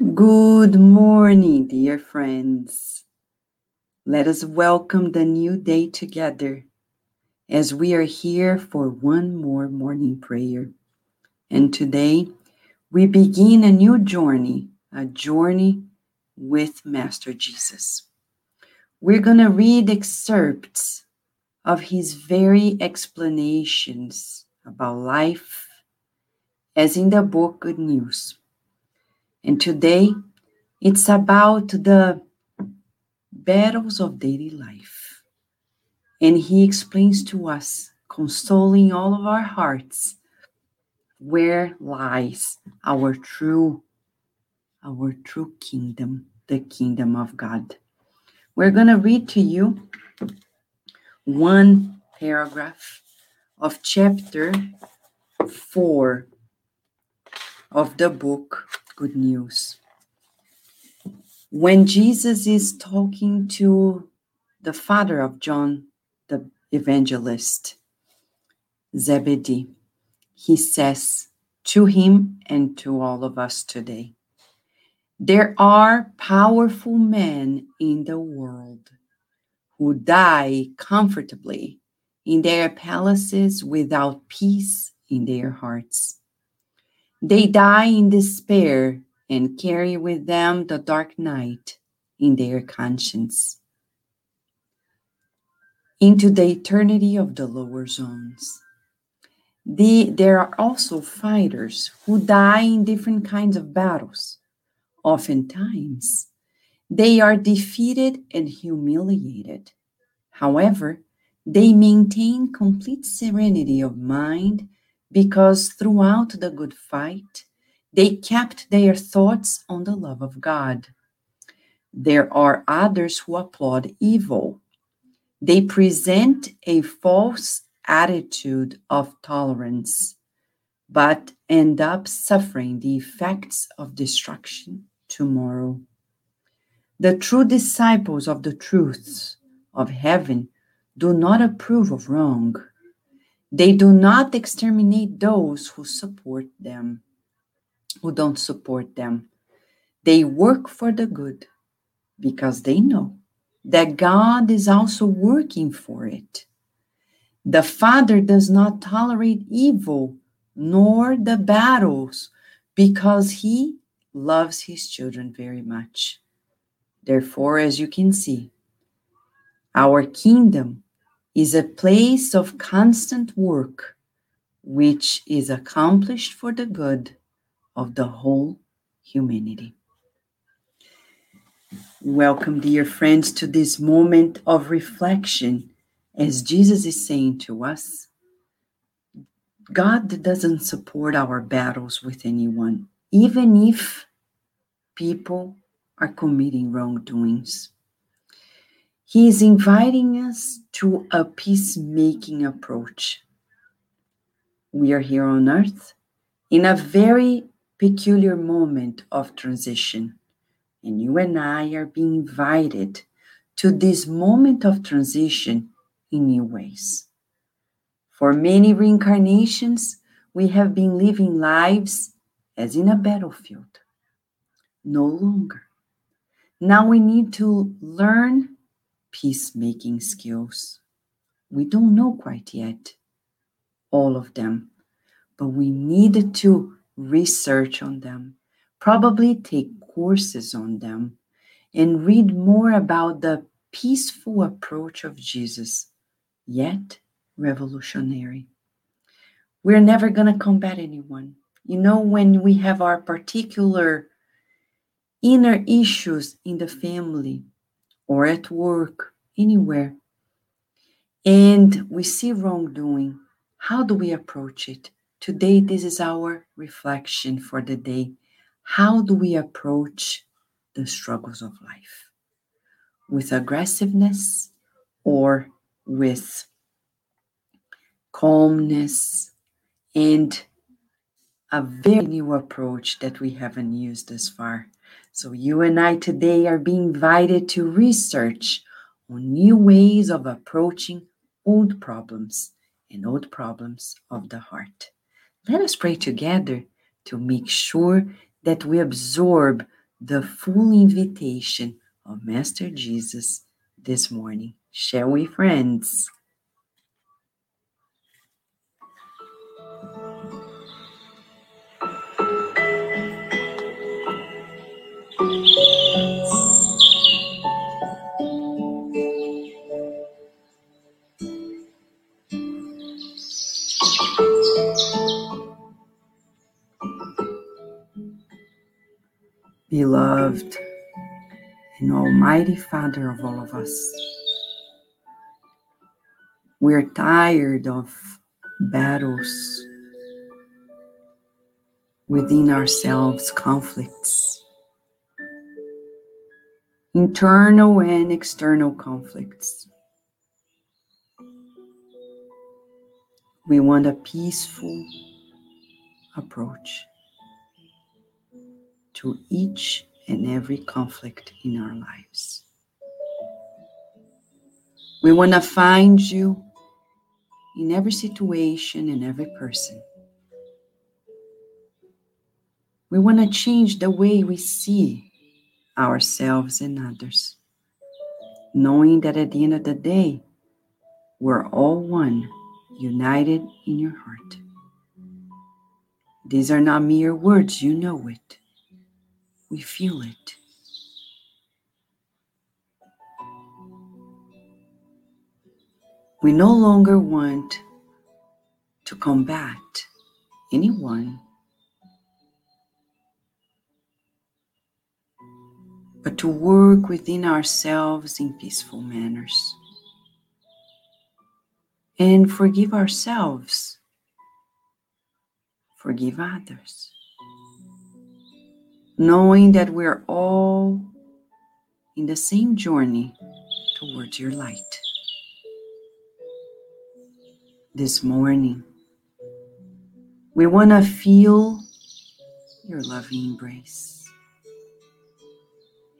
Good morning, dear friends. Let us welcome the new day together as we are here for one more morning prayer. And today we begin a new journey, a journey with Master Jesus. We're going to read excerpts of his very explanations about life, as in the book Good News. And today it's about the battles of daily life. And he explains to us, consoling all of our hearts, where lies our true our true kingdom, the kingdom of God. We're going to read to you one paragraph of chapter 4 of the book Good News. When Jesus is talking to the father of John the evangelist, Zebedee, he says to him and to all of us today there are powerful men in the world who die comfortably in their palaces without peace in their hearts. They die in despair and carry with them the dark night in their conscience into the eternity of the lower zones. The, there are also fighters who die in different kinds of battles Oftentimes, they are defeated and humiliated. However, they maintain complete serenity of mind because throughout the good fight, they kept their thoughts on the love of God. There are others who applaud evil. They present a false attitude of tolerance, but end up suffering the effects of destruction tomorrow. The true disciples of the truths of heaven do not approve of wrong. They do not exterminate those who support them, who don't support them. They work for the good because they know that God is also working for it. The Father does not tolerate evil nor the battles because he loves his children very much. Therefore, as you can see, our kingdom is a place of constant work, which is accomplished for the good of the whole humanity. Welcome, dear friends, to this moment of reflection as Jesus is saying to us God doesn't support our battles with anyone even if people are committing wrongdoings. He is inviting us to a peacemaking approach. We are here on earth in a very peculiar moment of transition, and you and I are being invited to this moment of transition in new ways. For many reincarnations, we have been living lives as in a battlefield. No longer. Now we need to learn peacemaking skills. We don't know quite yet all of them, but we need to research on them, probably take courses on them, and read more about the peaceful approach of Jesus, yet revolutionary. We're never going to combat anyone. You know, when we have our particular inner issues in the family or at work, anywhere, and we see wrongdoing, how do we approach it? Today, this is our reflection for the day. How do we approach the struggles of life? With aggressiveness or with calmness and a very new approach that we haven't used thus far. So, you and I today are being invited to research on new ways of approaching old problems and old problems of the heart. Let us pray together to make sure that we absorb the full invitation of Master Jesus this morning. Shall we, friends? Beloved and Almighty Father of all of us, we're tired of battles within ourselves, conflicts, internal and external conflicts. We want a peaceful approach to each and every conflict in our lives. We want to find you in every situation and every person. We want to change the way we see ourselves and others, knowing that at the end of the day, we're all one, united in your heart. These are not mere words, you know it. We feel it. We no longer want to combat anyone, but to work within ourselves in peaceful manners. And forgive ourselves, forgive others knowing that we're all in the same journey towards your light. This morning, we want to feel your loving embrace.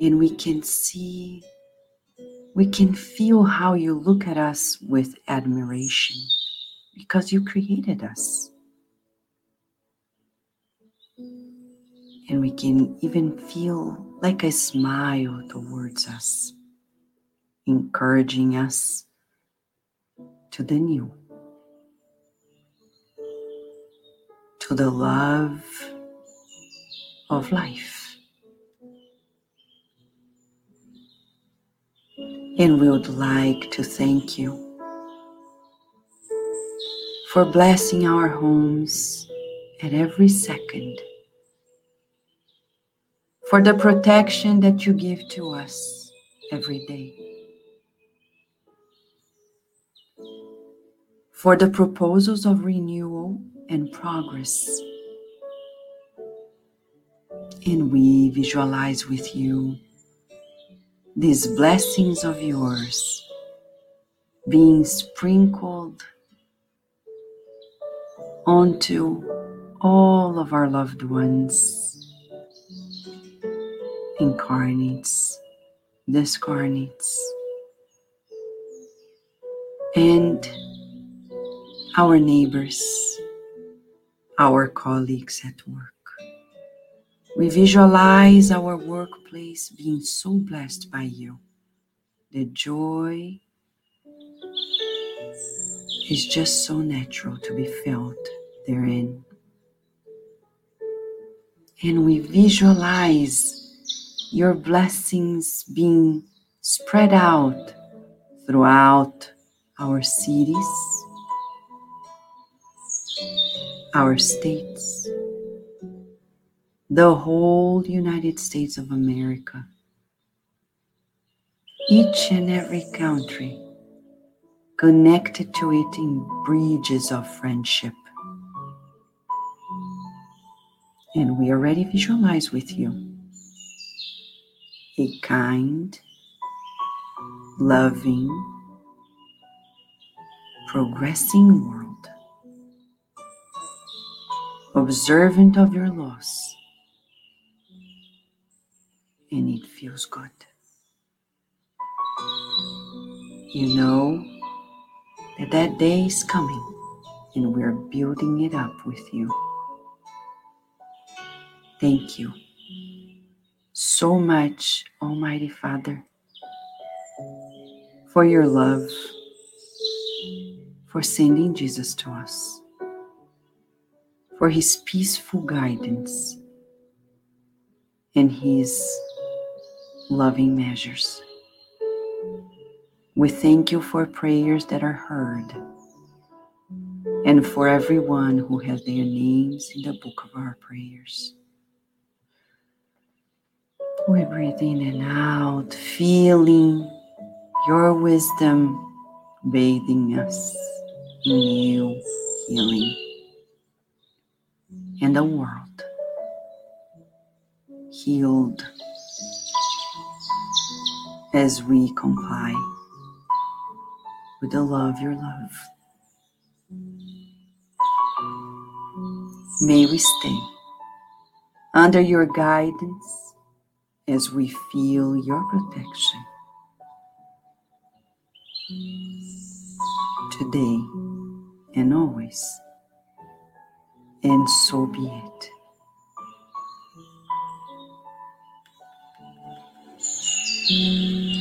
And we can see, we can feel how you look at us with admiration because you created us. And we can even feel like a smile towards us, encouraging us to the new, to the love of life. And we would like to thank you for blessing our homes at every second for the protection that you give to us every day, for the proposals of renewal and progress. And we visualize with you these blessings of yours being sprinkled onto all of our loved ones incarnates, discarnates, and our neighbors, our colleagues at work. We visualize our workplace being so blessed by you. The joy is just so natural to be felt therein. And we visualize your blessings being spread out throughout our cities, our states, the whole United States of America, each and every country connected to it in bridges of friendship. And we already visualize with you a kind, loving, progressing world, observant of your loss, and it feels good. You know that that day is coming and we're building it up with you. Thank you so much, Almighty Father, for your love, for sending Jesus to us, for his peaceful guidance and his loving measures. We thank you for prayers that are heard and for everyone who has their names in the book of our prayers. We breathe in and out, feeling your wisdom bathing us in new healing and the world healed as we comply with the love, your love. May we stay under your guidance as we feel your protection. Today and always, and so be it. You.